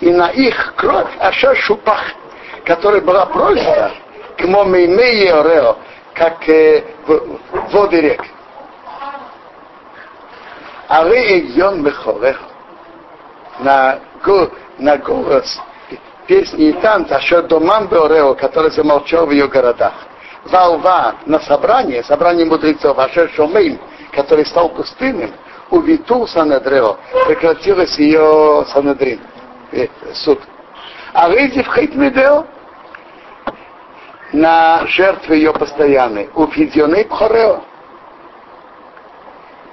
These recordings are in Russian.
И на их кровь аша шупах, которая была пролита, к момеймее орео, как э, в, воды рек. А вы идем бехорех на, на голос песни и танцы, а что домам Беорео, который замолчал в ее городах. Валва на собрание, собрание мудрецов, а Шомейм, который стал пустынным, увитул Санедрео, прекратилось ее Санедрин, э, суд. А Рейзи в Хейтмедео на жертвы ее постоянной, у Физионей Пхорео.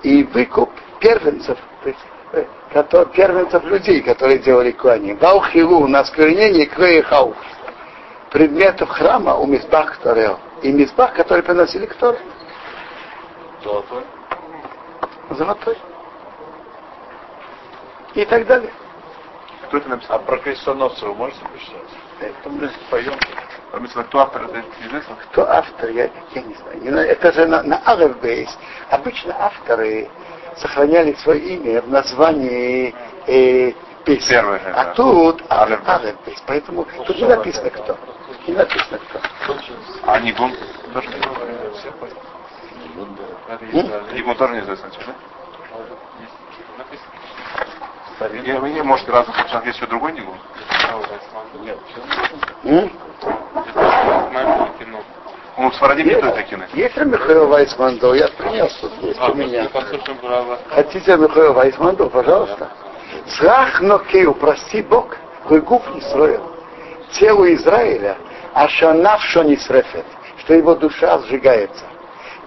И выкуп первенцев, э, которые, первенцев людей, которые делали клани. Ваухилу на осквернение Квейхау предметов храма у Мизбах Торел. И Мизбах, который приносили кто? Золотой. Золотой. И так далее. Кто это написал? А про крестоносца вы можете прочитать? Это мы поем. А кто автор, это известно? Кто автор, я, я не знаю. Не. Это же на, на Алефбе Обычно авторы сохраняли свое имя в названии э, песни. Первый, а да. тут Алефбе Поэтому тут не написано кто. Не написано кто. А Нигун тоже Нигун тоже неизвестно тебе, да? Я, я, может, раз есть еще другой Нигун? М? Он в Сварадим не только кино. Есть ли Михаил Вайсмандо? Я принес тут, есть у меня. Хотите Михаил Вайсмандо, пожалуйста? Зрах нокею, прости Бог, гуф Исраил. Телу Израиля, а шанавшо не срефет, что его душа сжигается.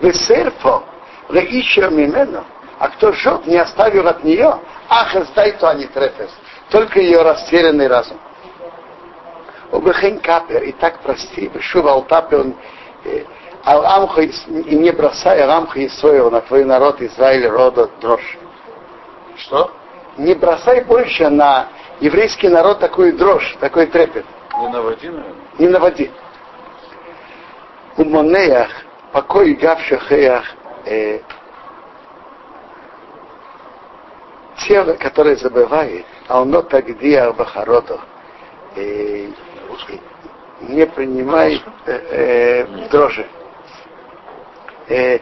Весерфо, леища мимено, а кто жжет, не оставил от нее, ах, сдай то они трефес, только ее растерянный разум. Обехен капер, и так прости, шува алтапе, он Ал-Амха и не бросай Ал-Амха Исоева на твой народ Израиль рода дрожь. Что? Не бросай больше на еврейский народ такую дрожь, такой трепет. Не наводи, наверное. Не наводи. У Монеях, покой гавшахеях, э, тело, которое забывает, а оно так бахарото, э, не принимай э, э, дрожи. Э,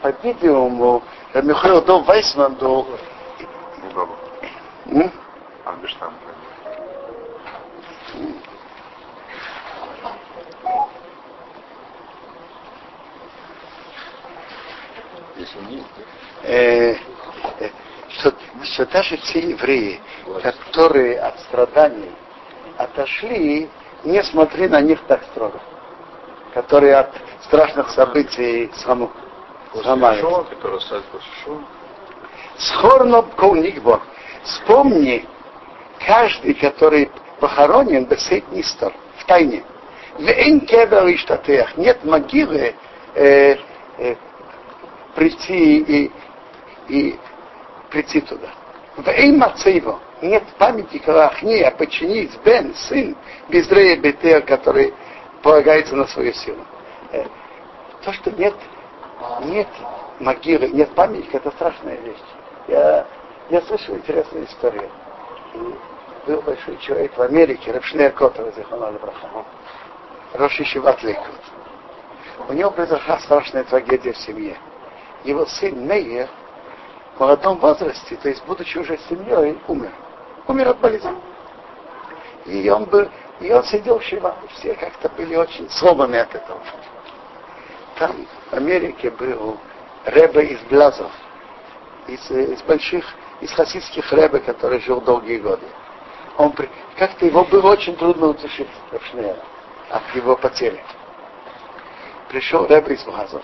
по-видимому, Михаил Дом Вайсман до... М? Э, э, что, что даже те евреи, которые от страданий отошли, не смотри на них так строго, которые от страшных событий сломают. Схорно колникбо. Вспомни, каждый, который похоронен, бесет нистор, в тайне. В нет могилы э, э, прийти и, и прийти туда. В Эймацейво нет памятника Ахни, а починить Бен, сын, Безрея Бетея, который полагается на свою силу. То, что нет, нет могилы, нет памятника, это страшная вещь. Я, я слышал интересную историю. Был большой человек в Америке, Рапшнер Котова, Заханала Брахама, Роши Шиват. У него произошла страшная трагедия в семье. Его сын Мейер в молодом возрасте, то есть будучи уже семьей, умер. Умер от болезни. И он был, и он сидел в Шива. Все как-то были очень сломаны от этого. Там в Америке был Ребе из Блазов, из, из больших, из хасидских Ребе, который жил долгие годы. Он как-то его было очень трудно утешить Рабшнея от его потери. Пришел Ребе из Блазов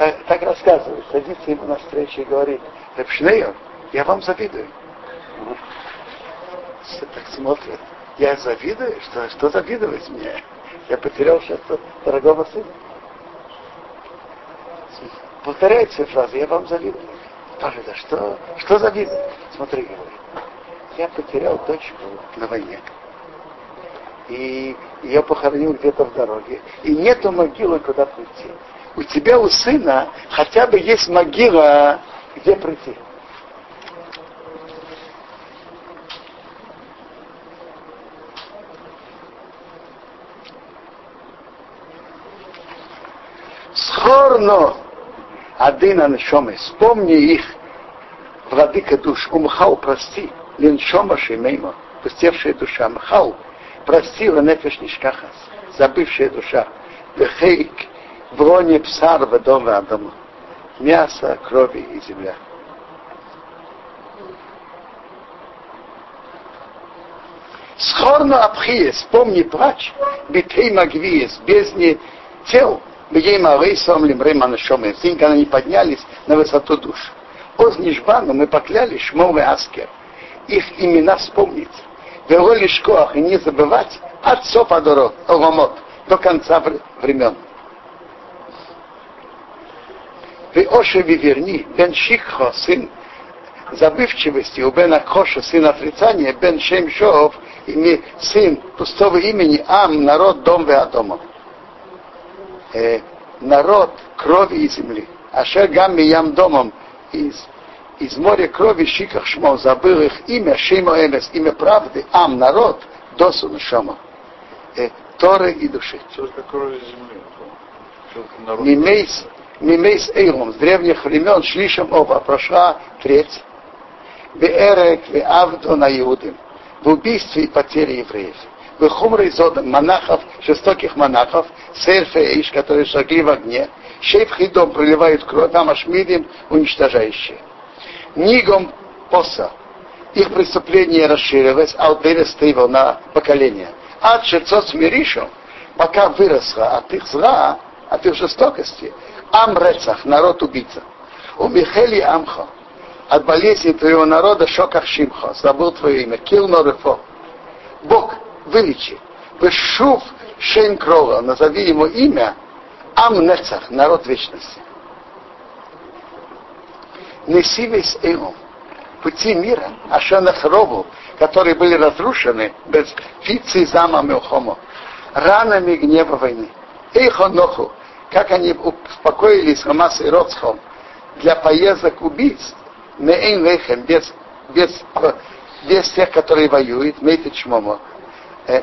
так, так рассказывает, садится ему на встречу и говорит, Репшнеер, я вам завидую. Все так смотрят. Я завидую? Что, что завидовать мне? Я потерял сейчас дорогого сына. Повторяет все фразы, я вам завидую. Спрашивает, а что, что завидует? Смотри, говорит, я потерял дочку на войне. И ее похоронил где-то в дороге. И нету могилы, куда прийти у тебя, у сына, хотя бы есть могила, где пройти. Схорно! Адына Ншомы, вспомни их, владыка душ, умхал, прости, леншома шимейма, пустевшая душа, мхал, простила нефеш нишкахас, забывшая душа, вехейк, броне псар в доме Адама, мясо, крови и земля. Схорно абхиес, вспомни плач, битей магвиес, бездни тел, Бегейма Рейсом Лимрема Нашоме. День, когда они поднялись на высоту душ. Оз Нишбану мы поклялись Шмов и Аскер. Их имена вспомнить. Вероли шкоах и не забывать отцов Адорот, Огомот, до конца времен. Вы Ошеви верни, Бен Шикхо, сын забывчивости, у Бена Коша, сын отрицания, Бен Шемшов, сын пустого имени Ам, народ, дом Веадомов э, народ крови и земли. Ашер гамми ям домом из, из моря крови Шиках Шмо забыл их имя Шимо Эмес, имя правды, Ам, народ, Досу Шома. Э, Торы и души. Что такое земли? Мимейс, Мимейс Эйлом, с древних времен, шлишем оба, прошла треть. Беэрек, Авдо на Иудим, в убийстве и потере евреев. Бехумрой зодом монахов, жестоких монахов, Сейрфе Иш, которые шагли в огне, Шейф Хидом проливают кровь, там Ашмидим уничтожающие. Нигом Поса. Их преступление расширилось, а Стейвел на поколение. Ад Шерцот Миришем, пока выросла от их зла, от их жестокости, Амрецах, народ убийца. У Михели Амхо, от болезни твоего народа Шоках Шимхо, забыл твое имя, Кил Норефо. Бог, вылечи. Вышув Шейн Крова, назови ему имя Амнецах, народ вечности. Неси весь Эйлом, пути мира, Ашанах Рову, которые были разрушены без фицы зама Мелхомо, ранами гнева войны. Эйхоноху, как они успокоились Хамас и Роцхом для поездок убийц, Меэйн Лехем, без, без, без тех, которые воюют, Мейтит Шмомо, э,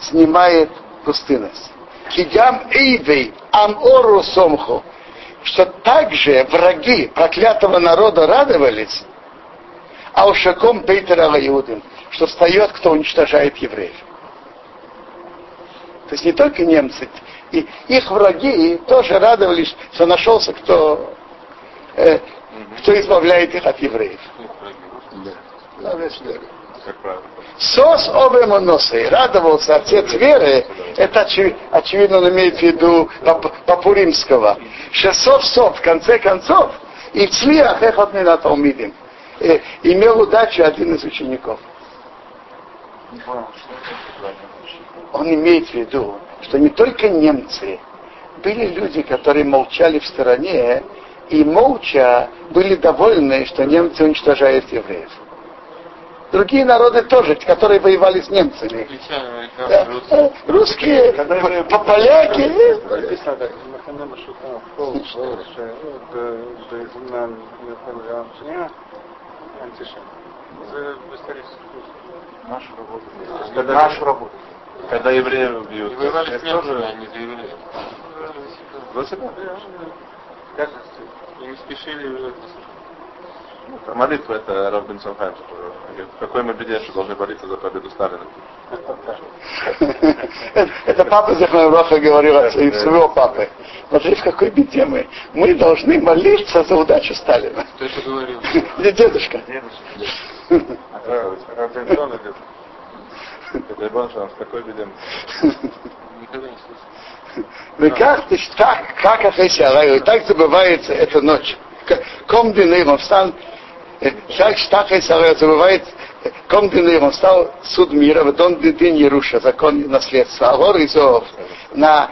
снимает пустынность. Кигам Эйвей Амору Сомху, что также враги проклятого народа радовались, а ушаком Бейтера Иудин, что встает, кто уничтожает евреев. То есть не только немцы, и их враги тоже радовались, что нашелся кто, э, кто избавляет их от евреев. Да. Сос обемоносы, радовался отец веры, это очевидно он имеет в виду Папуримского. Шесов сов, в конце концов, и цлиах эхот на Талмидим. Имел удачу один из учеников. Он имеет в виду, что не только немцы, были люди, которые молчали в стороне и молча были довольны, что немцы уничтожают евреев. Другие народы тоже, которые воевали с немцами. Да. Русские, поляки. Нашу работу. Когда нашу работу. Когда евреев бьют. Воевали с немцами, они за евреев. За себя. Как? И не спешили ну, молитва это Рав Бен Самхайм. В какой мы беде, что должны молиться за победу Сталина? Это папа Захмароха говорил от своего папы. Смотри, в какой беде мы. Мы должны молиться за удачу Сталина. Кто это говорил? Дедушка. Дедушка. А идет. Дай Бог, что в такой беде Никогда не слышал. Ну как ты так, как Ахайся, так забывается эта ночь. Ком динейром встал, как штахай сарая забывает, ком динейром стал суд мира, в дон дин Еруша, закон наследства. А горы Зов, на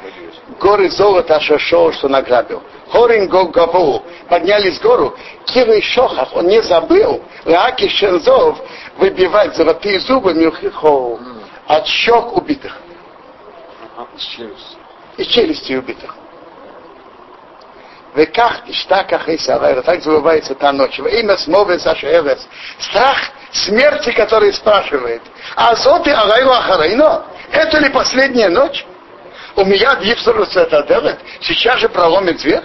горы золота Шашо, что награбил. Хорин Гогаву, поднялись в гору, Кира и Шохах, он не забыл, Раки Шензов, выбивать золотые зубы Милхихоу от щек убитых. Из челюсти убитых. Веках иштаках и савера. Так забывается та ночь. Во имя смовы сашевес. Страх смерти, который спрашивает. А зоты агайру ахарайно. Это ли последняя ночь? У меня дипсурус это делает, сейчас же проломит дверь.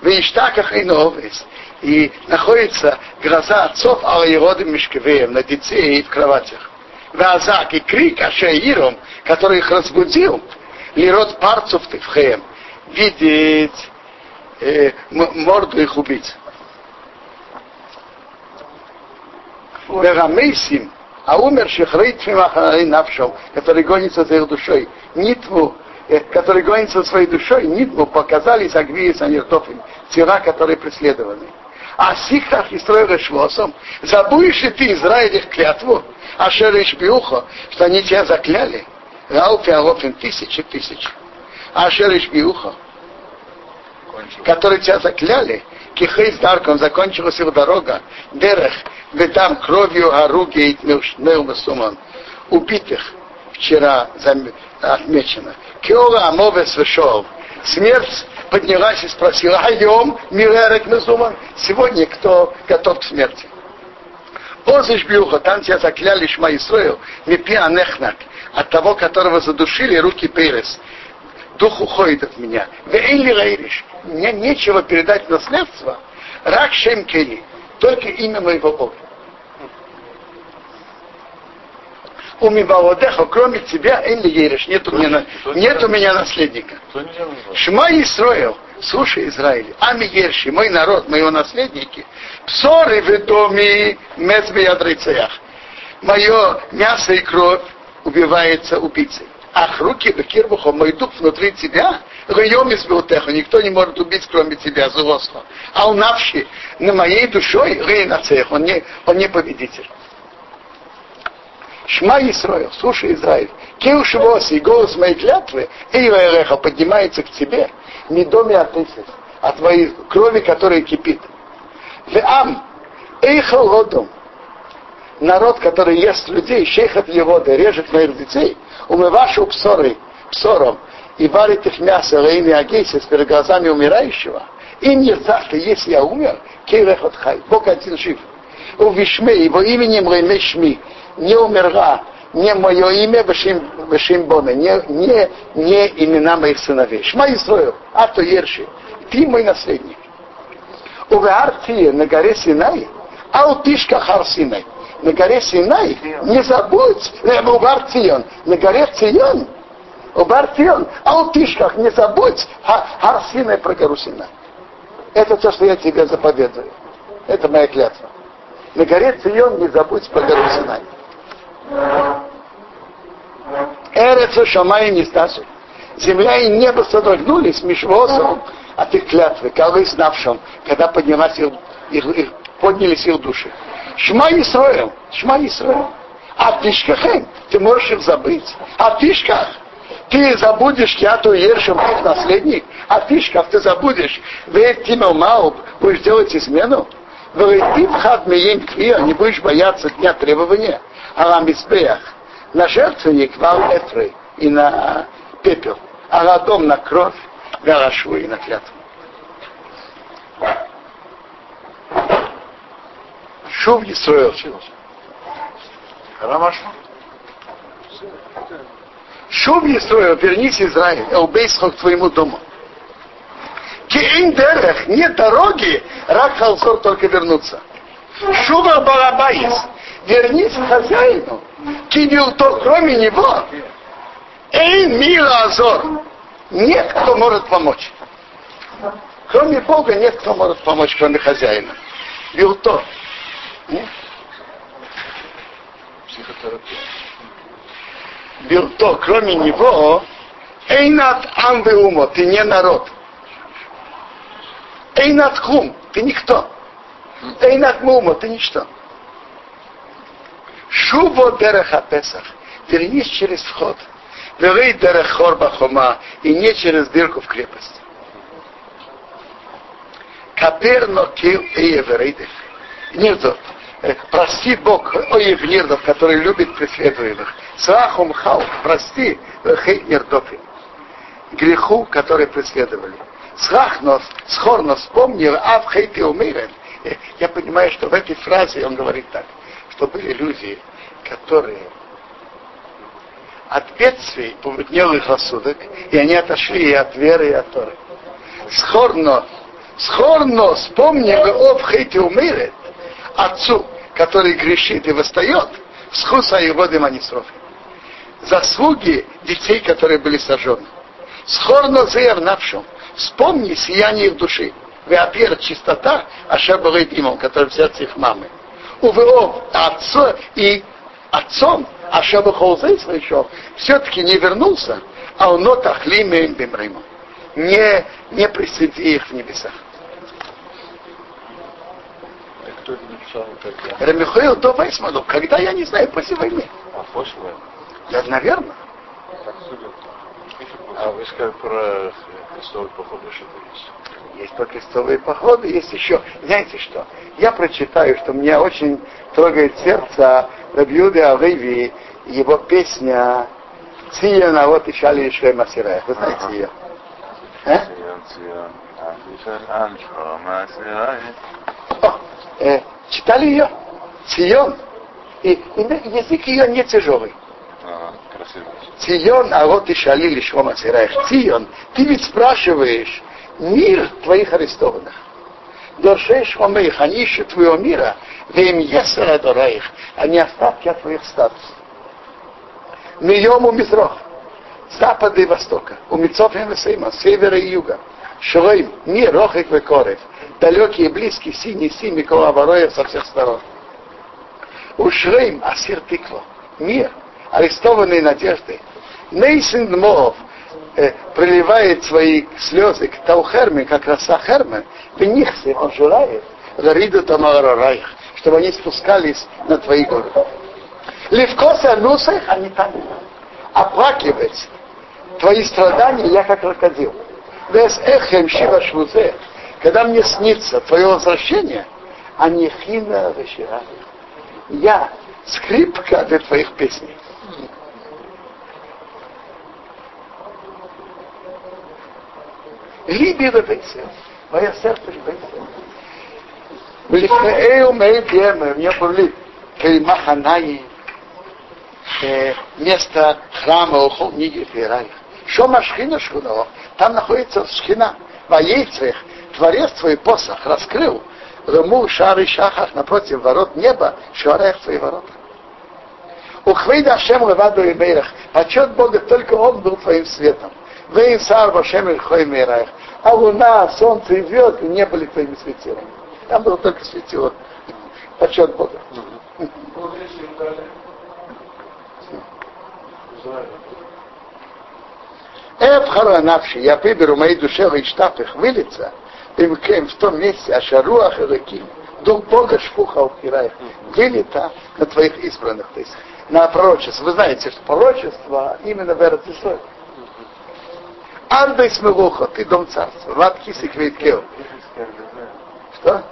В Иштаках и Новис. И находится гроза отцов Алаиродым Мишкевеем на детей в кроватях. Вазак и крик Ашаиром, который их разбудил, Лирот парцов Тевхеем, видеть э, морду их убийц. Верамейсим, а умерших Рейтфимаханари навшел, который гонится за их душой, нитву, э, который гонится своей душой, нитву показали Агвии Санертофим, тела, которые преследованы. А сихах и строили швосом, забудешь ли ты, Израиль, их клятву, а шериш биухо, что они тебя закляли, Рауфи Арофин тысячи тысяч, а шериш биухо, которые тебя закляли, кихей с дарком закончилась их дорога, дерех, там кровью оруги и неумасуман, убитых вчера отмечено. Киола Амовес вышел. Смерть поднялась и спросила, айом миререк мезуман, сегодня кто готов к смерти? Позыш бьюха, там тебя закляли Шма Исроил, мипи анехнак, от того, которого задушили руки Перес. Дух уходит от меня. Вейли рейриш, мне нечего передать в наследство. Рак Шем только имя моего Бога. у Мибаодеха, кроме тебя, Энли Ереш, нет у меня, нет у меня наследника. Шма Исроил, слушай, Израиль, Ами Ерши, мой народ, мои наследники, псоры в доме мецбе ядрицеях. Мое мясо и кровь убивается убийцей. Ах, руки Бекирбуху, мой дух внутри тебя, никто не может убить, кроме тебя, Зулосха. А он навши на моей душой, Рейнацех, он не, он не победитель. Шма Исраил, слушай, Израиль, Киушевос и голос моей клятвы, Эйва поднимается к тебе, не доме отысис, от твоей крови, которая кипит. Веам, Эйхал Родом, народ, который ест людей, шейхат его, режет моих детей, умывашу псоры, псором, и варит их мясо, рейни агейсис, перед глазами умирающего, и не ты, если я умер, кейрехот хай, Бог один жив. У Вишме, его именем Реймешми, не умерла, не мое имя Башим Боне, не, не, не имена моих сыновей. Шма Исраил, а то Ерши, ты мой наследник. У Веартии на горе Синай, а у Тишка Хар Синай. На горе Синай, не забудь, у Вартион, на горе Цион, у Бартион, а у Тишках не забудь Хар Синай про гору Синай. Это то, что я тебе заповедую. Это моя клятва. На горе Цион не забудь про гору Синай. Эрецу Шамай не стасу. Земля и небо содрогнулись мишвосом от их клятвы, кого знавшим, когда поднялась их, их, их, поднялись их души. Шма Исраил, Шма Исраил. А Тишкахем, ты можешь их забыть. А Тишках, ты забудешь Яту Ершем, наследник, а Тишках ты забудешь, ведь Тимел Мауб, будешь делать измену. Ты в хат не будешь бояться дня требования. Аламисбеях, на жертвенник вал этры и на пепел, а на дом на кровь, гарашу и на клятву. Шув Исраил. Рамашу. Шув Исраил, вернись Израиль, Элбейсхо к твоему дому. Киин Дерех, нет дороги, Рак Халсор только вернуться. Шуба Барабаис, вернись к хозяину. Кивил то, кроме него. Эй, мира Азор. Нет, кто может помочь. Кроме Бога нет, кто может помочь, кроме хозяина. Вилто. Вилто, кроме него, Эйнат Амвеумо, ты не народ. Эйнат Хум, ты никто. Эйнат Мумо, ты ничто. Шуво дереха Песах. Вернись через вход. Верей дерехор бахома. И не через дырку в крепость. Капер нокил и еверейдев. Нирдов. Прости Бог, о Евнирдов, который любит преследуемых. Сахум хау, прости, хейт нирдофи. Греху, который преследовали. Схахнос, схорнос, вспомнил, а в хейте умирен. Я понимаю, что в этой фразе он говорит так что были люди, которые от бедствий помутнел их рассудок, и они отошли и от веры, и от Торы. Схорно, схорно, вспомни об хейте умерет, отцу, который грешит и восстает, схуса его демонисрофи. Заслуги детей, которые были сожжены. Схорно зеер навшим. Вспомни сияние их души. Веапер чистота, а шабалит имам, который в сердце их мамы. Увеов отцо и отцом, а шабахолзей слышал, все-таки не вернулся, а он нотахлиме им бимриму. Не, не присоедини их в небесах. Кто это написал? Рамихаил до Вайсману. Когда, я не знаю, после войны. А после войны? Я, наверное. А вы сказали про крестовые походы, что есть? Есть про крестовые походы, есть еще. Знаете что? Я прочитаю, что меня очень трогает сердце Рабьюды Авейви, его песня Циена вот и Шали Шлей Масирая. Вы знаете Ага. ее? А? Цион, цион, э, читали ее? Цион. И, и язык ее не тяжелый. Ага. Цион, а вот и шалили Швома Сираих. Цион, ты ведь спрашиваешь мир твоих арестованных. Доршей Швомеих, они ищут твоего мира, вем есера дораих, а не остатки от твоих статусов. Миему Мизрох, запада и востока, у Мицов и Месейма, с севера и юга. Шроим, мир, Рохик и Корев, далекий и близкий, синий, синий, Колобороев со всех сторон. У Шрейм, Асир Тикво, мир, арестованные надежды. Нейсин Дмов э, проливает свои слезы к Таухерме, как роса Херме, в них он желает, Зариду Тамарарайх, чтобы они спускались на твои горы. Левкоса нусах, они там. Оплакивать твои страдания, я как крокодил. Вес эхем шива швузе, когда мне снится твое возвращение, а не хина вечера. Я скрипка для твоих песней. Либи бейсе, мое сердце бейсе. ולפני ומאי תיאמר, мне были Кельмаханаи, место храма Ухол Нигефираих. Шома Шхина Шхуно, там находится Шхина. Воейцех, Творец твой посох раскрыл Руму Шары Шахах напротив ворот неба, Шуарех твои ворота. Ухвейда Ашем Леваду и Мейрах. Почет Бога, только Он был твоим светом. Вейн Сар Башем Ильхой Мейрах. А луна, солнце и звезды не были твоими светилами. Там было только светило. Почет Бога. Эбхара навши, я выберу моей душе и их вылиться, им в том месте, а шаруах и дух Бога шпуха упирает, вылета на твоих избранных, то есть на пророчество. Вы знаете, что пророчество именно в Эрцисой. Андой смелуха, ты дом царства, ватки секвиткел. Что?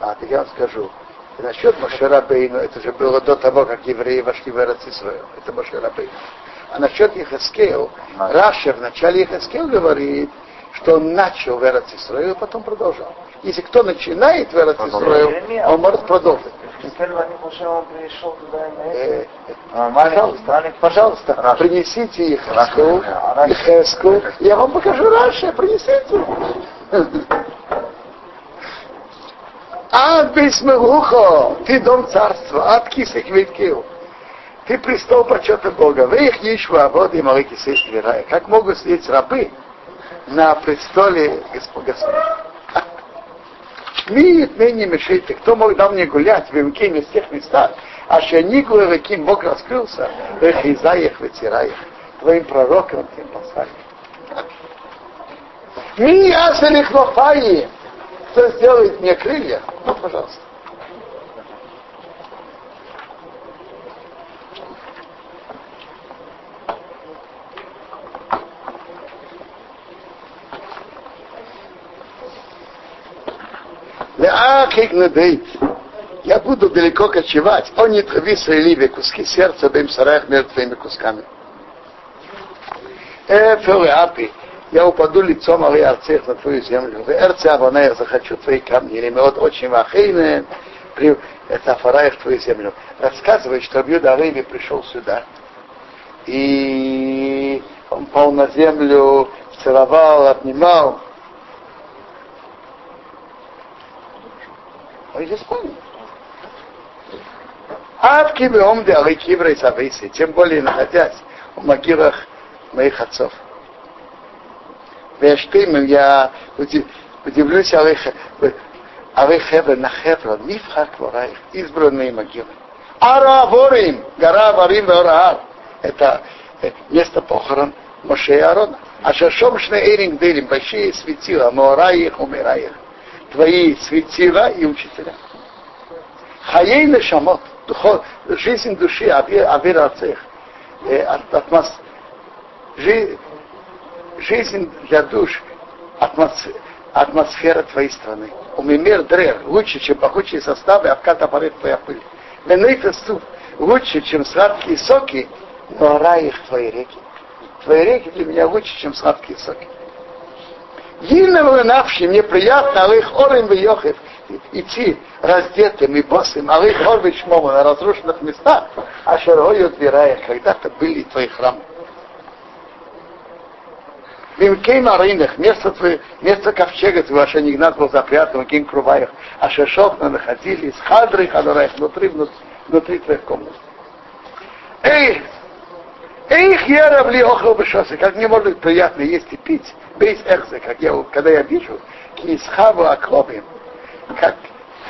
А, так я вам скажу. И насчет Мошерабейну, это же было до того, как евреи вошли в Эрцисой. Это Мошерабейну. А насчет Ехескейл, Раша в начале Ехескейл говорит, что он начал в Эрцисрою, а потом продолжал. Если кто начинает в Эрцисрою, он может продолжить. Э, Пожалуйста, пожалуйста, принесите Ехескейл, Ехескейл, я вам покажу Раши, принесите. את בית מלוכה, ты дом царства, את כסא כבוד קל. Ты престол почета Бога. ואיך ישבו עבדים עלי כסאות גביריך. Как могут сидеть рабы на престоле Господа? Мид ныне мешайте, кто мог дал мне гулять в Имкиме в тех местах, а что Нигу Ираким Бог раскрылся, их Изаях вытираях, твоим пророкам тем послали. Ми асалих лофаи, кто сделает мне крылья? Ну, пожалуйста. Я буду далеко кочевать. Он не трави свои ливе куски сердца бем сараях между твоими кусками. Э, апи. Я упаду лицом Алия Арцех на твою землю. В Эрце Аванея захочу твои камни. Или вот очень вахейны. при, это Афарая в твою землю, рассказывает, что Абьюда Арейби пришел сюда, и он пал на землю, целовал, обнимал. Он здесь помнит. А в Кибеом Диалы Кибра и Сависи, тем более находясь в могилах моих отцов. Вештым я удивлюсь, а Авы Хеве на Хеврон, Мифхак Вораих, избранные могилы. Ара Ворим, гора Варим Вораар. Это место похорон Моше и Аарона. А Шашомшне Эринг Делим, большие светила, Моораих, Умираих. Твои светила и учителя. Хаей Нешамот, жизнь души, Авир Ацех. Жизнь для душ, атмосфера твоей страны. У Мимир Дрер лучше, чем пахучие составы, обката парит твоя пыль. Менейфесту лучше, чем сладкие соки, но рай их твои реки. Твои реки для меня лучше, чем сладкие соки. Ильнам навши, мне приятно, а их орем и йохев, идти раздетым и босым, а их орвич на разрушенных местах, а шарою дверая, когда-то были твои храмы. Вимкейм Аринах, место, место ковчега твоего Нигнат был запрятан, Ким Круваях, а Шешохна находились, Хадры Хадараях, внутри, внутри, внутри твоих комнат. Эй, Эх, я равли охал бешосы, как мне может быть приятно есть и пить, без эхза, как я, когда я вижу, кисхаву оклобим, как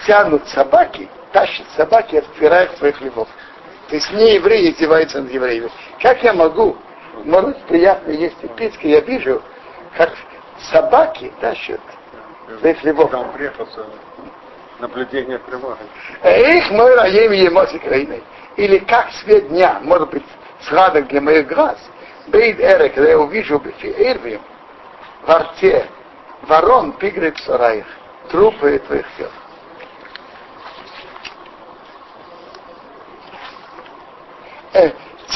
тянут собаки, тащат собаки от втираях своих львов. То есть не евреи издеваются над евреями. Как я могу может приятно есть и пить, я вижу, как собаки тащат своих хлебов. Там наблюдение прямое. Их мой раем емоси краиной. Или как свет дня, может быть, сладок для моих глаз. Бейд эре, когда я увижу бифиэрвим, в рте ворон пигрит сараих, трупы твоих тел.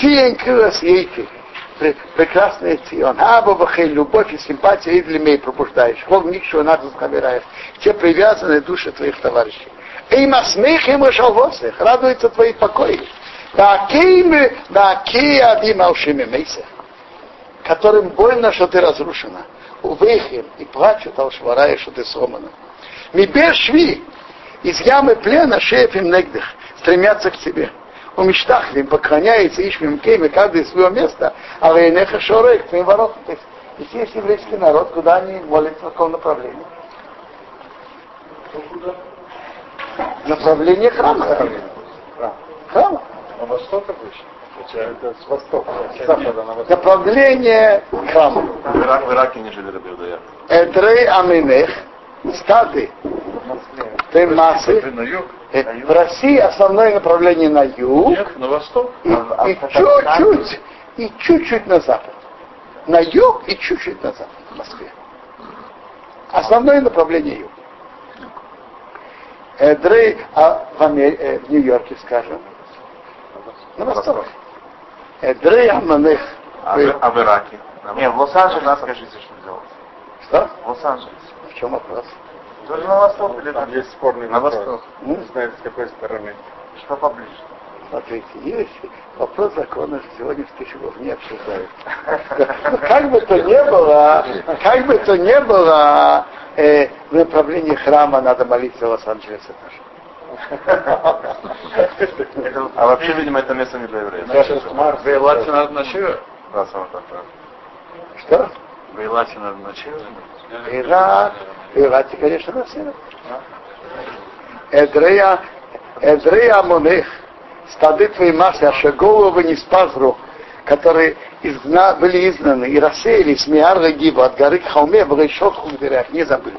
Тиен крылос ейки, прекрасный Цион. Аба Бахей, любовь и симпатия и для пробуждаешь. Бог ничего надо забираешь. Те привязанные души твоих товарищей. Эй, масмех им и радуются твои покои. Да кеймы, да кея адим алшими мейса. Которым больно, что ты разрушена. Увехим и плачут алшварая, что ты сломана. Мибер шви, из ямы плена шефим негдых, стремятся к тебе у им поклоняется Ишмим Кейме, каждый из своего места, а Вейнеха Шорей к твоим воротам. То есть, если есть еврейский народ, куда они молятся, в каком направлении? Направление храма. Храма. На восток обычно. Это с востока, с запада на восток. Направление храма. В Ираке не жили Рабиудая. Эдрей Аминех, стады, ты массы, в России основное направление на юг. Нет, на восток. И, а, и чуть-чуть, и чуть-чуть на запад. На юг и чуть-чуть на запад в Москве. Основное направление юг. Эдрей, а в, Амер... э, в Нью-Йорке, скажем, на восток. Эдрей Аманех. А, а в Ираке? Не, в Лос-Анджелесе скажите, что делать. Что? В Лос-Анджелесе. В чем вопрос? Тоже на восток или Там есть спорный на восток. Не знаю, с какой стороны. Что поближе? Смотрите, есть вопрос закона сегодня в Кишевов не обсуждают. Как бы то ни было, как бы то ни было, э, в направлении храма надо молиться в Лос-Анджелесе А вообще, видимо, это место не для евреев. В Эйлате надо? Да, само так. Что? В Эйлате надо? Ирак, Ирак, конечно, на север. Эдрея, Эдрея Монех, стады твои массы, а головы не спазру, которые изгна, были изгнаны и рассеялись Миар Гибу от горы к холме, в решетку в дверях, не забыли.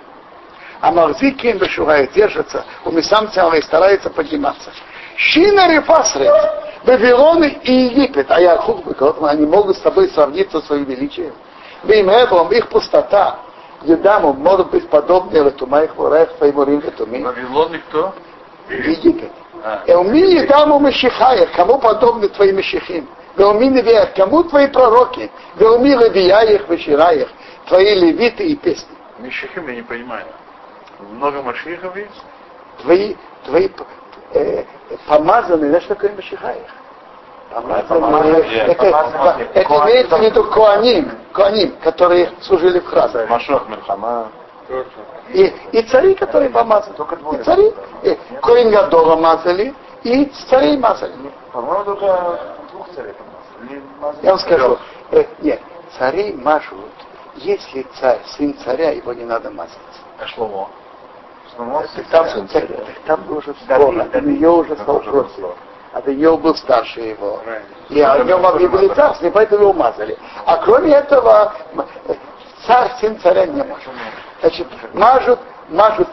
А Махзики им бешугают, держатся, у Мисамцева и стараются подниматься. Шина Рефасрет, Вавилон и Египет, а я они могут с тобой сравниться своим величием. Бимэбом, их пустота, Едаму может быть подобнее Латума и Хвораев Файмурим Латуми. Вавилон и кто? Египет. Эумини Едаму Мешихая, кому подобны твои Мешихим? Веумини Вех, кому твои пророки? Веуми Левияях, Вешираях, твои левиты и песни. Мешихим я не понимаю. Много машихов есть? твои, твои э, помазанные, знаешь, что такое Машихаих? Помазанные, это, это, это имеется в виду Куаним, Куаним, которые служили в храме. Машох Мельхама. И, и цари, которые помазали. Только двое. И цари. И Коин Гадола мазали, и царей мазали. По-моему, только двух царей Я вам скажу, э, нет, царей мажут, если царь, сын царя, его не надо мазать. А Шломо? Шломо там, сын царя. Там уже слово, там ее уже стал против. А ее был старше его. И о нем объявили царство, и поэтому его мазали. А кроме этого, царь, сын царя не может. Значит, мажут, мажут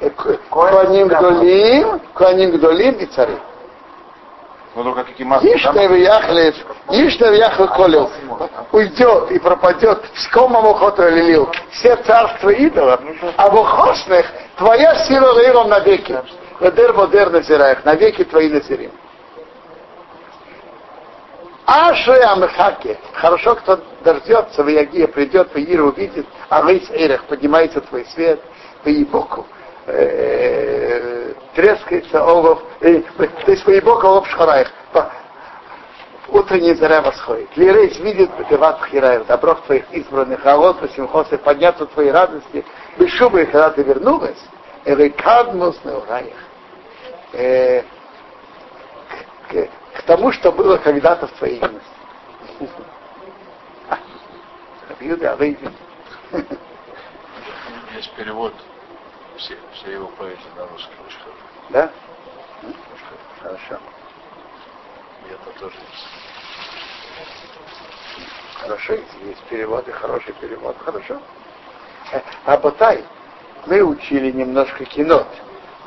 э, Куаним Гдолим, Куаним Гдолим и цари. Ишнев Яхлев, Ишнев Яхлев Колев уйдет и пропадет с комом охоту лилил все царства идолов, а в охосных твоя сила лаиром навеки. Ведер бодер назираях, навеки твои назирим. Аши Амхаке. Хорошо, кто дождется, в Ягия придет, в Ира увидит, а весь Эрих, поднимается твой свет, в Ебоку, э, трескается олов, э, то есть в Ебоку олов шхараих. Утренняя заря восходит. Лирейс видит Бекеват Хираев, добро твоих избранных, а вот Симхосы подняться твои радости, без шубы, когда ты вернулась, Эрикадмус Неураях к тому, что было когда-то в твоей юности. Юда, выйди. Есть перевод все, все его поэзии на русский очень хороший. Да? Хорошо. И это тоже есть. Хорошо, есть переводы, хороший перевод, хорошо. А Батай, мы учили немножко кино,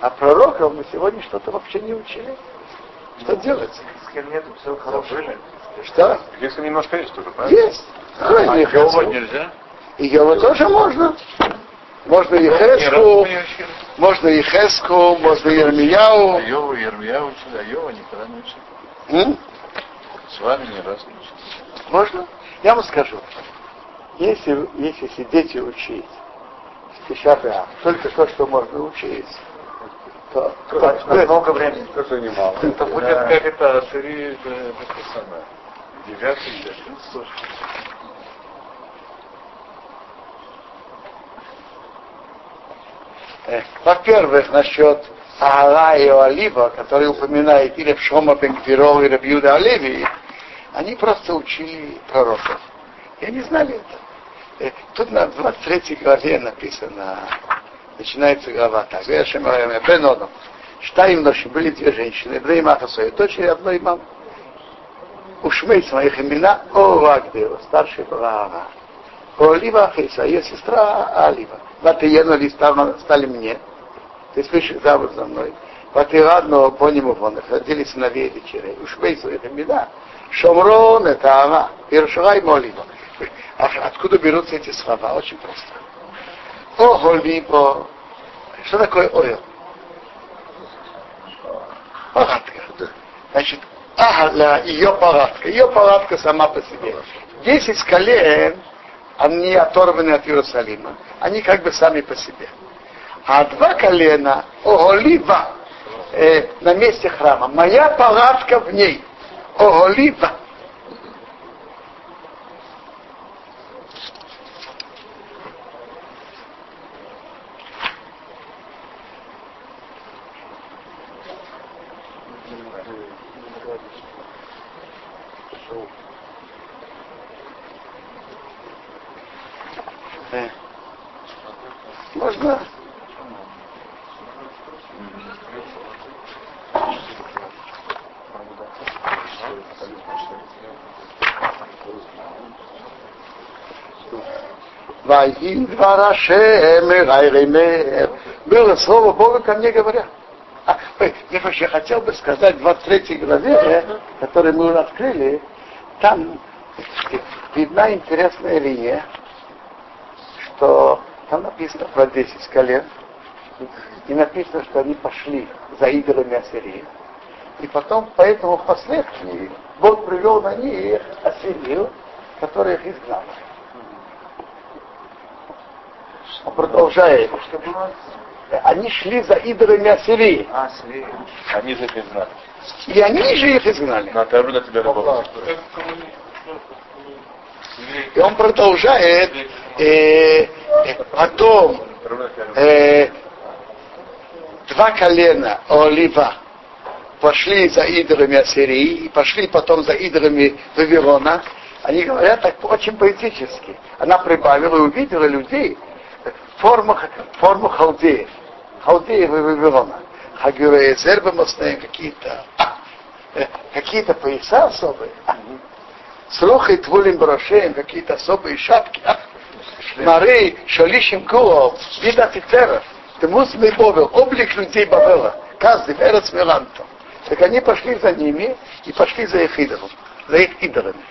а пророков мы сегодня что-то вообще не учили. Что делать? С кем нету, все хорошее. Что? Если немножко есть тоже, правильно? Есть. А, а Йова нельзя? И Йова тоже можно. Можно и Хеску, можно и Хеску, можно и Ермияу. И Ермияу учили, а Йова никогда не учили. С вами не раз не учили. Можно? Я вам скажу. Если, если сидеть и учить, стишапя, только то, что можно учить, то, то много времени. Тоже немало. Это будет как это Асири, это самое. Девятый, десятый. Во-первых, насчет Аала и Олива, который упоминает или Пшома Бенгвиров, или Бьюда Оливии, они просто учили пророков. И они знали это. Тут на 23 главе написано, начинается глава так. Вершим Бен Одам. Штаим ноши были две женщины, две имаха своей дочери, одной имам. У Шмейц моих имена О Вагдео, старшая была Ава. Олива Хейса, ее сестра Алива. Ватиену стали мне. То есть вышли за мной. Ватирадно по нему вон, родились сыновей и дочерей. У Шмейц моих имена Шомрон это Ава, Иршуай Молива. Откуда берутся эти слова? Очень просто. О, либо. Что такое ойл? Палатка. Значит, ага, ее палатка. Ее палатка сама по себе. Десять колен, они оторваны от Иерусалима. Они как бы сами по себе. А два колена, оголива, э, на месте храма. Моя палатка в ней. Оголива. Было слово Бога ко мне говоря. А, я вообще хотел бы сказать в 23 главе, которую мы уже открыли, там видна интересная линия, что там написано про 10 колен, и написано, что они пошли за идолами Ассирии. И потом, поэтому впоследствии Бог привел на них Ассирию, которая их изгнала. Он продолжает. они шли за идолами Ассирии. А, Сирии. Они же их изгнали. И они же их изгнали. На Тару тебя любовь. И он продолжает, э, э, потом э, два колена Олива пошли за идолами Ассирии и пошли потом за идолами Вавилона. Они говорят так очень поэтически. Она прибавила и увидела людей форму, форму халдеев. Халдеев и Вавилона. Хагюреезер какие-то э, какие-то пояса особые. С рохой твулим брошеем, какие-то особые шапки. Мары, шалишим куов, вид офицеров. Ты мусный Бобел, облик людей Бавела. Каждый Эрец Миланто. Так они пошли за ними и пошли за их идолом, за их идолами.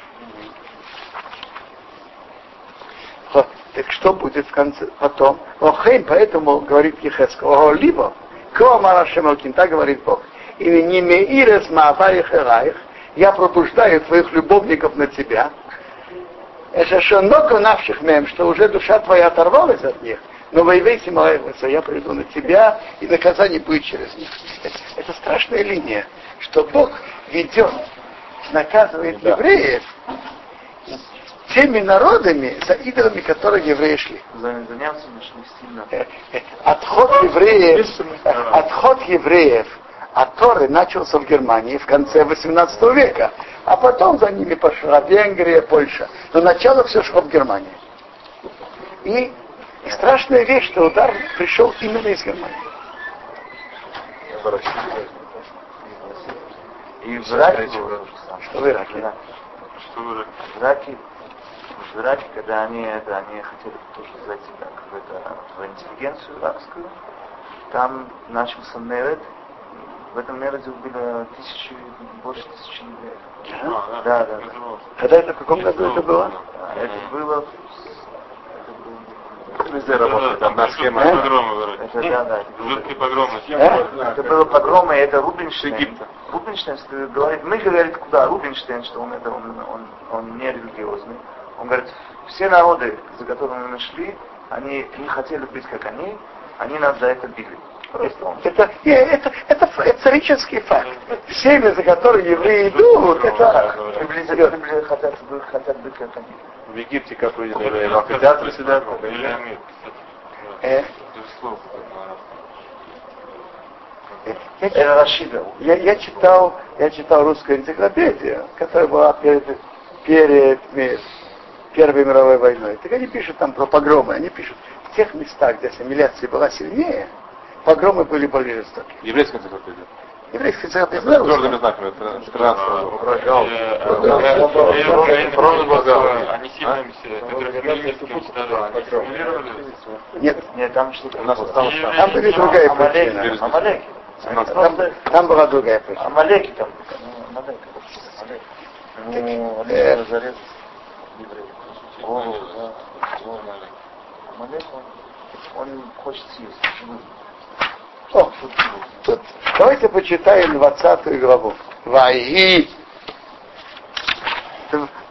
Так что будет в конце потом? Охейм, поэтому говорит Ехескал, либо Коамара Шемалкин, так говорит Бог. И не меирес мааваих эрайх, я пробуждаю твоих любовников на тебя. Это что много навших мем, что уже душа твоя оторвалась от них, но воевейся молодцы, я приду на тебя, и наказание будет через них. Это, это страшная линия, что Бог ведет, наказывает да. евреев теми народами, за идолами, которые евреи шли. Заняться сильно. Э, э, отход евреев, отход евреев от Торы начался в Германии в конце 18 века, а потом за ними пошла Венгрия, Польша. Но начало все шло в Германии. И, и страшная вещь, что удар пришел именно из Германии. И в Ираке Что в Ираке? Что в Ираке? В Ираке в Ираке, когда они это, они хотели тоже зайти как в, это, в интеллигенцию иракскую, там начался Меред, в этом Мереде было тысячи, больше тысячи евреев. Да, да, да. Когда это, в каком году это было? Это было Везде работает, там на схема. Это, да, да. Жуткие погромы. Это было погромы, это Рубинштейн. Египта. Рубинштейн говорит, мы говорит, куда? Рубинштейн, что он это, он, он, он не религиозный. Он говорит, все народы, за которыми мы шли, они не хотели быть как они, они нас за это били. Это, это, это, это исторический факт. Семьи, за которые евреи идут, это приблизительно хотят, хотят быть как они. В Египте как вы в амфитеатре сидят? Я, Рашида. Я, я читал, я читал русскую энциклопедию, которая была перед, перед Первой мировой войной. Так они пишут там про погромы. Они пишут, в тех местах, где ассимиляция была сильнее, погромы были более жестокие. Еврейская энциклопедия. Еврейская энциклопедия. Твердыми знаками. Они сильно Нет, нет, там что-то. Там были другая причина. Амалеки. Там, там была другая причина. Амалеки там. Амалеки. Ну, они зарезали евреев. О, да. Амалек, он, он хочет съесть. О, тут, давайте почитаем 20 главу. Ваи.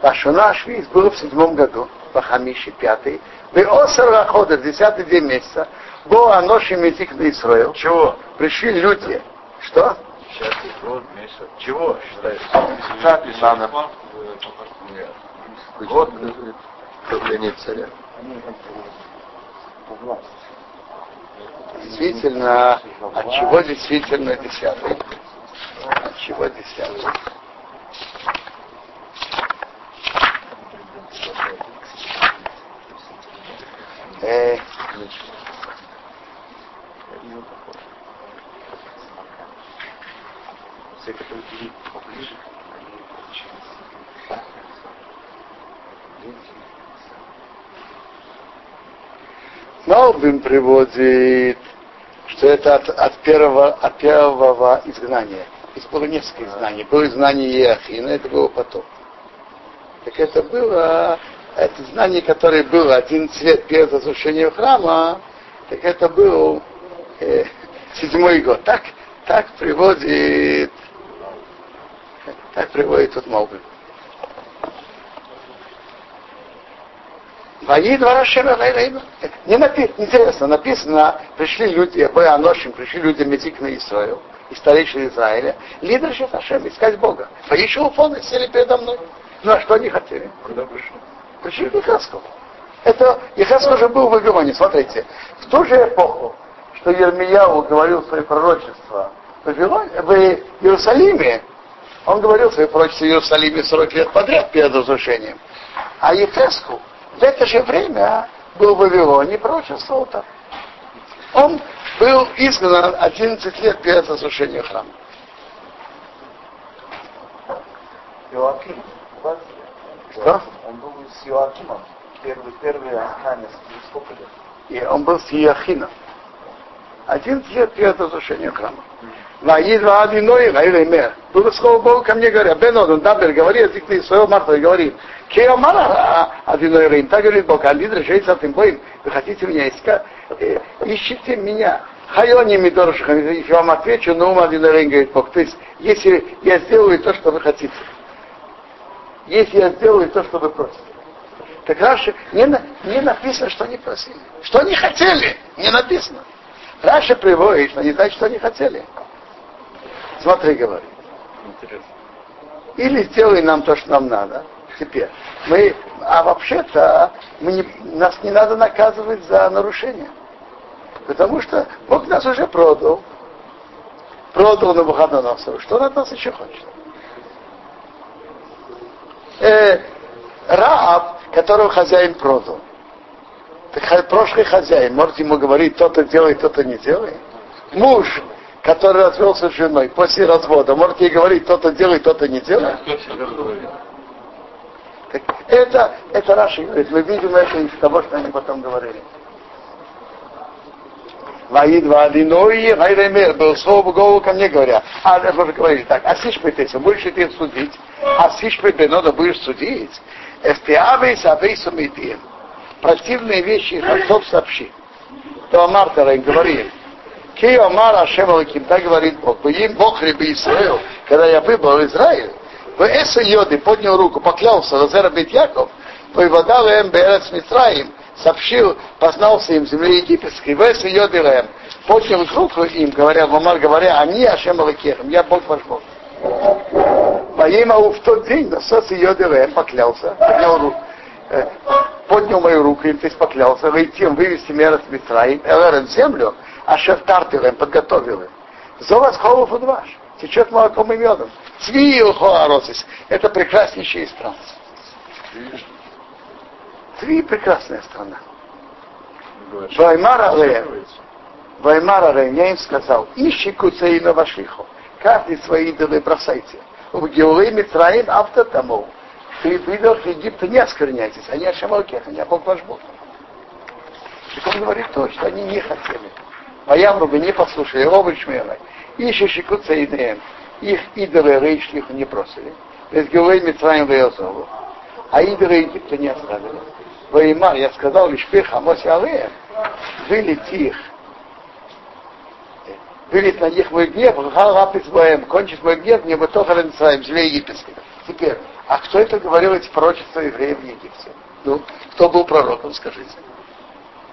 Пашуна Швиз был в седьмом году, в Хамише пятый. В Осар Рахода, десятый день месяца, был Аноши Метик на Исраил. Чего? Пришли люди. Что? Десятый год, месяц. Чего считается? Десятый, надо. Год правления царя. Действительно, от чего действительно десятый? От чего десятый? Э, все, которые поближе, они. Малбин приводит, что это от, от, первого, от первого изгнания. Здесь было несколько изгнаний. Было изгнание Иохина, это было потом. Так это было, это знание, которое было один цвет перед разрушением храма, так это был э, седьмой год. Так, так приводит, так приводит тут Малбин. Вои два Рашема Не написано, интересно, написано, пришли люди, Бой Аношим, пришли люди Медик на Исраил, и старейшины Израиля, лидерши Хашем, искать Бога. Поищи уфоны, сели передо мной. Ну а что они хотели? Куда пришли? Пришли к Ихаску. Это Ихаску уже был в Вавилоне, смотрите. В ту же эпоху, что Ермияу говорил свои пророчества в, Вавилоне, в Иерусалиме, он говорил свои пророчества в Иерусалиме 40 лет подряд перед разрушением. А Ефеску в это же время был в Вавилоне пророчествовал там. Он был изгнан 11 лет перед разрушением храма. Иоаким, Что? Он был с Иоакимом, первый, первый охранец, сколько лет? И он был с Иохином. 11 лет перед разрушением храма. Ваидва Адиной Гайремер. Было слово Бога ко мне говоря, Бен Одон Дабер говорит, язык своего Марта говорит, Кеомара Адиной Рейм, так говорит Бог, Алид решается от вы хотите меня искать, ищите меня. Хайони Мидоршиха, я вам отвечу, но ум Рейм, говорит Бог, то есть, если я сделаю то, что вы хотите, если я сделаю то, что вы просите. Так Раши не, не написано, что они просили. Что они хотели, не написано. Раша приводит, что они знают, что они хотели. Смотри, говорит. Интересно. Или сделай нам то, что нам надо. Теперь. Мы, а вообще-то мы не, нас не надо наказывать за нарушение. Потому что Бог нас уже продал. Продал на Бухадоносору. Что он от нас еще хочет? Э, Рааб, которого хозяин продал. Так прошлый хозяин может ему говорить, то-то делай, то-то не делай. Муж, который развелся с женой после развода, может ей говорить, то-то делай, то-то не делай. Это, это Раши говорит, мы видим это из того, что они потом говорили. Ваид Вадиной, Вайремер, был слово голову ко мне говоря. А вы говорите так, а сишпетеся, будешь ты судить, а сишпете, надо будешь судить. Эфтиавей сабей сумитием. Противные вещи их отцов сообщи. То Амартера им говорит, Кей Омар Ашем Алаким, так говорит Бог, Бог ребы Израил, когда я выбрал Израиль, в Эса Йоды поднял руку, поклялся, Розера Бит Яков, воеводал им Берец Митраим, сообщил, познался им земли египетской, в Эса Йоды Рэм, поднял руку им, говоря, Мамар, говоря, они Ашем Алаким, я Бог ваш Бог. Поимау в тот день на Соси Йоды Рэм поклялся, поднял руку, поднял мою руку, им то есть поклялся, выйти, вывести меня от Митраим, Элерен землю, а шефтартилем, подготовил им. Золос холов и. Течет молоком и медом. Это прекраснейшая страна. Цви прекрасная страна. Ваймара Леем. Ваймара Леем, я им сказал, ищи куцеина вашиху. Каждый свои идолы бросайте. В Геулы Митраим автотому. Ты выйдешь в Египта, не оскверняйтесь. Они Ашамалкех, они Бог ваш Бог. Так он говорит то, что они не хотели. Ваямру бы не послушали, оба шмелай. Ищи шикутся идеем. Их идолы Рейшлиху не бросили. Без Геулей Митраим Веозову. А идолы Египта не оставили. Ваимар, я сказал лишь пеха, моси алеем. Вылети их. Вылет на них мой гнев, лапис боем, кончит мой гнев, не бы только Митраим, земле египетской. Теперь, а кто это говорил эти пророчества евреев в Египте? Ну, кто был пророком, скажите?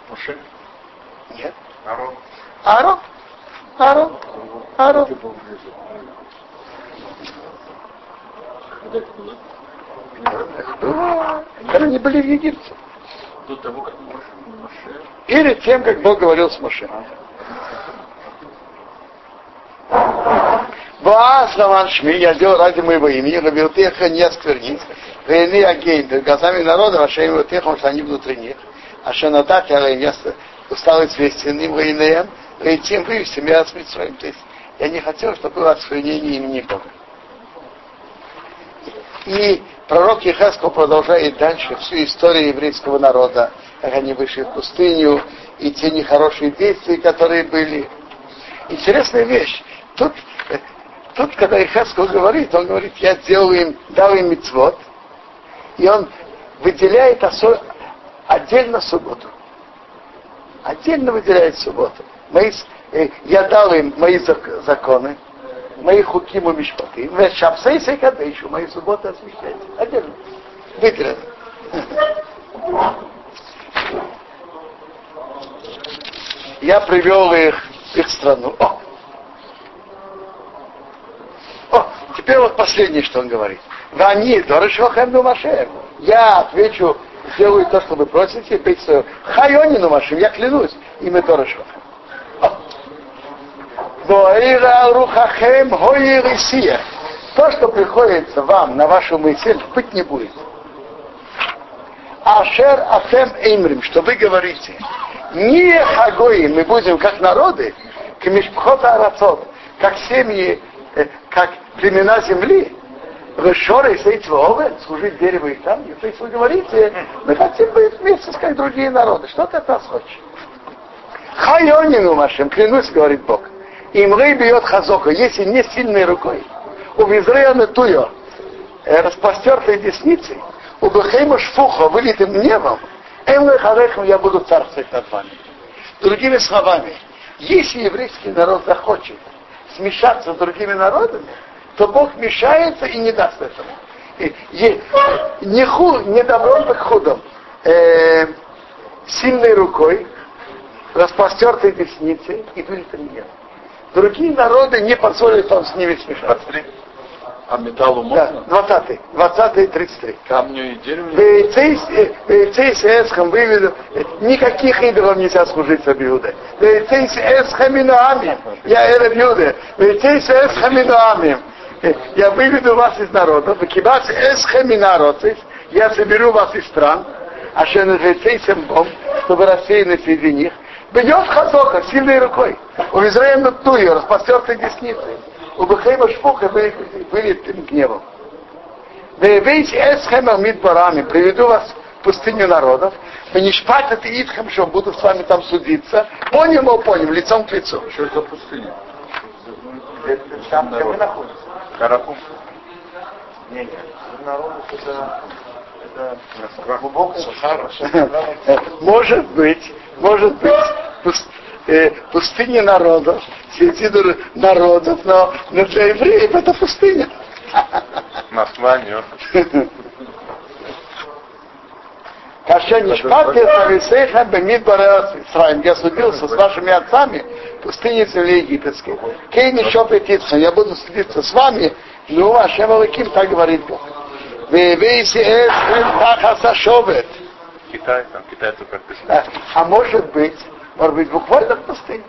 Муше? Нет. Арон. Аарон. Аарон. Аарон. Когда они были в Египте. До того, как Моше. Перед тем, как Бог говорил с Моше. Боас Раван Шми, я сделал ради моего имени, Рабилтеха не осквернить. Вейны Агейн, перед глазами народа, ваша имя Теха, что они внутри них. А что на так, я стал известен им Вейнеем, и тем вывести меня с Митсроем. То есть я не хотел, чтобы было осквернение имени Бога. И пророк Ехаскал продолжает дальше всю историю еврейского народа, как они вышли в пустыню, и те нехорошие действия, которые были. Интересная вещь. Тут, тут когда Ехаскал говорит, он говорит, я сделал им, дал им мицвод, и он выделяет осо... отдельно субботу. Отдельно выделяет субботу мои, э, я дал им мои законы, мои хукиму мишпаты, шапсей секадышу, мои субботы освящайте. Отдельно. Выделено. Я привел их в их страну. О! О! Теперь вот последнее, что он говорит. Вани, Дорешохэмну Машем. Я отвечу, сделаю то, что вы просите, и петь свою Хайонину Машем, я клянусь, имя Дорешохэмну. То, что приходится вам на вашу мысль, быть не будет. Ашер Атем Эймрим, что вы говорите, не хагои, мы будем как народы, к мишпхота арацот, как семьи, э, как племена земли, вы шоры сейцвовы, служить дереву и и то есть вы говорите, мы хотим быть вместе, как другие народы. Что ты от нас хочешь? Хайонину вашим, клянусь, говорит Бог. Имрей бьет хазока, если не сильной рукой. У Визрея туyo, э, распростертой десницей, у Бахейма шфуха, вылитым небом, Эмлэ Харехам я буду царствовать над вами. Другими словами, если еврейский народ захочет смешаться с другими народами, то Бог мешается и не даст этому. И, и, не, ху, не добром, так худом. Э, сильной рукой, распростертой десницей и вылитым небом. Другие народы не позволят вам с ними смешаться. А металлу можно? Да, 20 20 33. Камню и дереву? Вейцейс эсхам выведу, никаких идолов нельзя служить за Иудой. Вейцейс эсхам инуамим, я эреб Юде. Вейцейс эсхам инуамим, я выведу вас из народа. Векибас эсхам инаротис, я соберу вас из стран. А что на вейцейсем бом, чтобы рассеяны среди них. Бьет хазока сильной рукой. У Израиля тую, распростертой десницей у Бехейма Шпуха вылет гневом. Вейс Эсхема Мидбарами, приведу вас в пустыню народов, Венишпат это Итхам, что буду с вами там судиться. Поним, о поним, лицом к лицу. Что это пустыня? Там, где мы находимся. Каракум. Нет. Народов это. Может быть, может быть, э, пустыня народов, среди народов, но, но для евреев это пустыня. Нью-Йорк. Каша Нишпати Сависейха Бемид Исраим. Я судился с вашими отцами в пустыне земли египетской. Кей еще петиться, я буду судиться с вами, ну, Ашем Алаким, так говорит Бог. Вейси Эс Тахаса Шовет. Китай, там Китай только написано. А может быть, может быть, буквально в пустыне.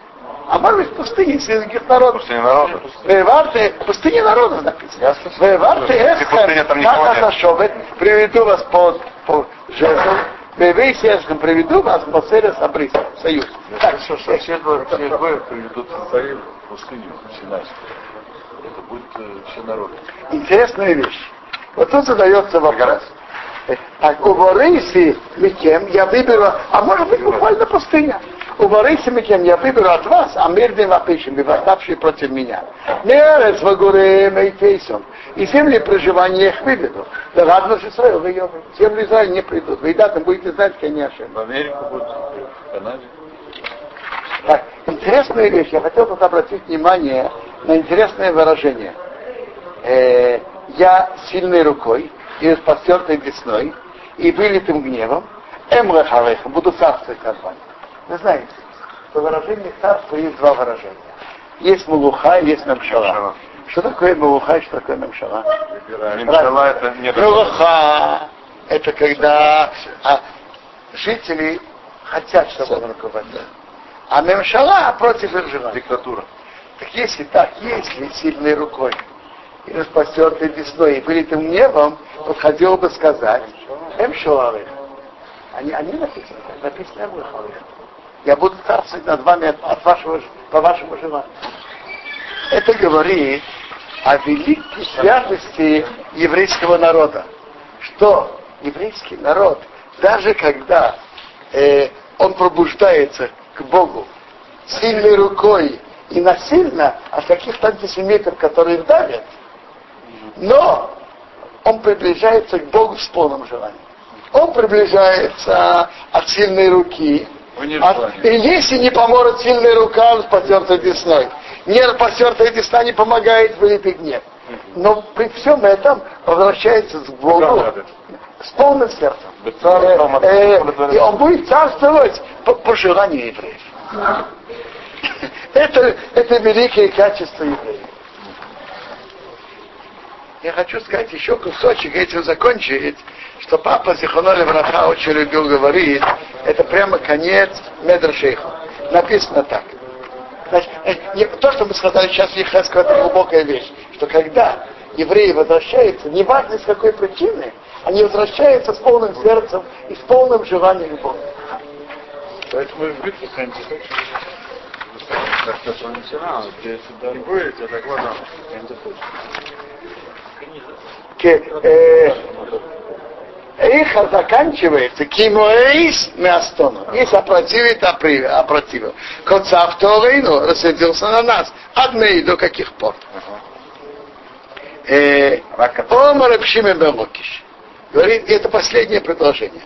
А может быть, в пустыне среди других народов. Пустыня народа. Веварте, пустыня народов написано. Там никого нет. Эсхем, приведу вас под, под жезл. Вевейси Эсхем, приведу вас под Серес Абрис, союз. Так, Все, что все двое, все двое приведут в в пустыню Синайскую. Это будет э, все народы. интересная вещь. Вот тут задается вопрос. Так, у Борейси Микем я выберу, а может быть буквально пустыня. У Борейси Микем я выберу от вас, а мирным вапишем, и восставшие против меня. Мерец в горе Мейфейсом. И земли проживания их выведу. Да ладно же Израиль, вы ее, земли Израиля не придут. Вы и да, там будете знать, конечно. В Америку будет, в Канаде. Так, интересная вещь. Я хотел тут обратить внимание на интересное выражение. Э, я сильной рукой и распростертой десной и вылитым гневом, эмрахалеха, буду царствовать над вами. Вы знаете, что выражение царства есть два выражения. Есть мулуха и есть намшала. Что такое мулуха и что такое намшала? Миншала это не Мулуха – это когда а, жители хотят, чтобы он руководил. А мемшала против их желания. диктатура. Так если так, если сильной рукой и распростертой весной и вылитым небом, то хотел бы сказать, эм шоалых. Они, они написаны, написано эм. Я буду царствовать над вами от, от вашего, по вашему желанию. Это говорит о великой святости еврейского народа. Что еврейский народ, даже когда э, он пробуждается к Богу сильной рукой и насильно от каких-то антисемитов, которые их давят, но он приближается к Богу с полным желанием. Он приближается от сильной руки. От- и если не поможет сильная рука с потертая десной, не потертая десна не помогает вылитый гнев. но при всем этом возвращается с Богу с полным сердцем. Э, э, и он будет царствовать по, по желанию евреев. Это, это великие качества евреев. Я хочу сказать еще кусочек, этим закончить, что папа Зихоноли Враха очень любил говорить, это прямо конец Медршейха. Написано так. Значит, э, то, что мы сказали сейчас в Ехеску, это глубокая вещь, что когда евреи возвращаются, неважно с какой причины, они возвращаются с полным сердцем и с полным желанием Бога. Поэтому и в битве станете как то начинал, где сюда будете, так вот Эйха заканчивается кимоэйс мястону. Есть опротивит, опротивил. Коцав Торейну рассердился на нас. Одни до каких пор? Омар Пшиме Белокиш. Говорит, это последнее предложение.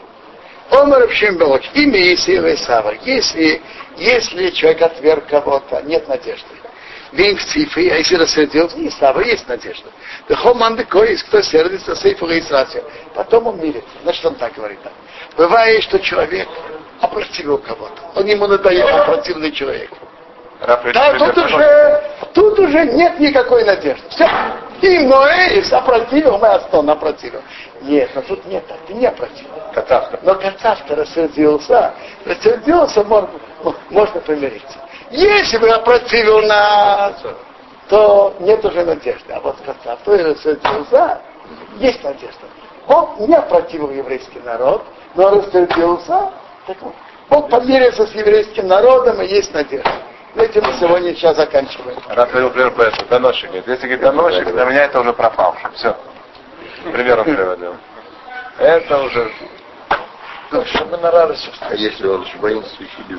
Омар Пшиме Белокиш. Имя Исиева Сава. Если, если человек отверг кого-то, нет надежды. Вин в цифре, а если рассердился, не Сава, есть надежда. Дехоман Декоис, кто сердится, сейфу регистрация. Потом он мирится. Значит, он так говорит. Так. Бывает, что человек опротивил кого-то. Он ему надоел, он противный человек. Да, тут уже, тут уже нет никакой надежды. Все. И Ноэис опротивил, мы Астон опротивил. Нет, но тут нет, ты не опротивил. Кацавка. Но Кацавка рассердился. Рассердился, можно, можно помириться. Если бы опротивил нас, то нет уже надежды. А вот Кацавка рассердился, есть надежда. Он не опротивил еврейский народ, но рассердился, так вот. Он помирился с еврейским народом, и есть надежда. Этим мы сегодня сейчас заканчиваем. Раз говорил пример по доносчик. Говорит, если говорит доносчик, для меня это уже пропавший. Все. Пример он приводил. Это уже... Ну, чтобы на радость. А если он еще боится священник?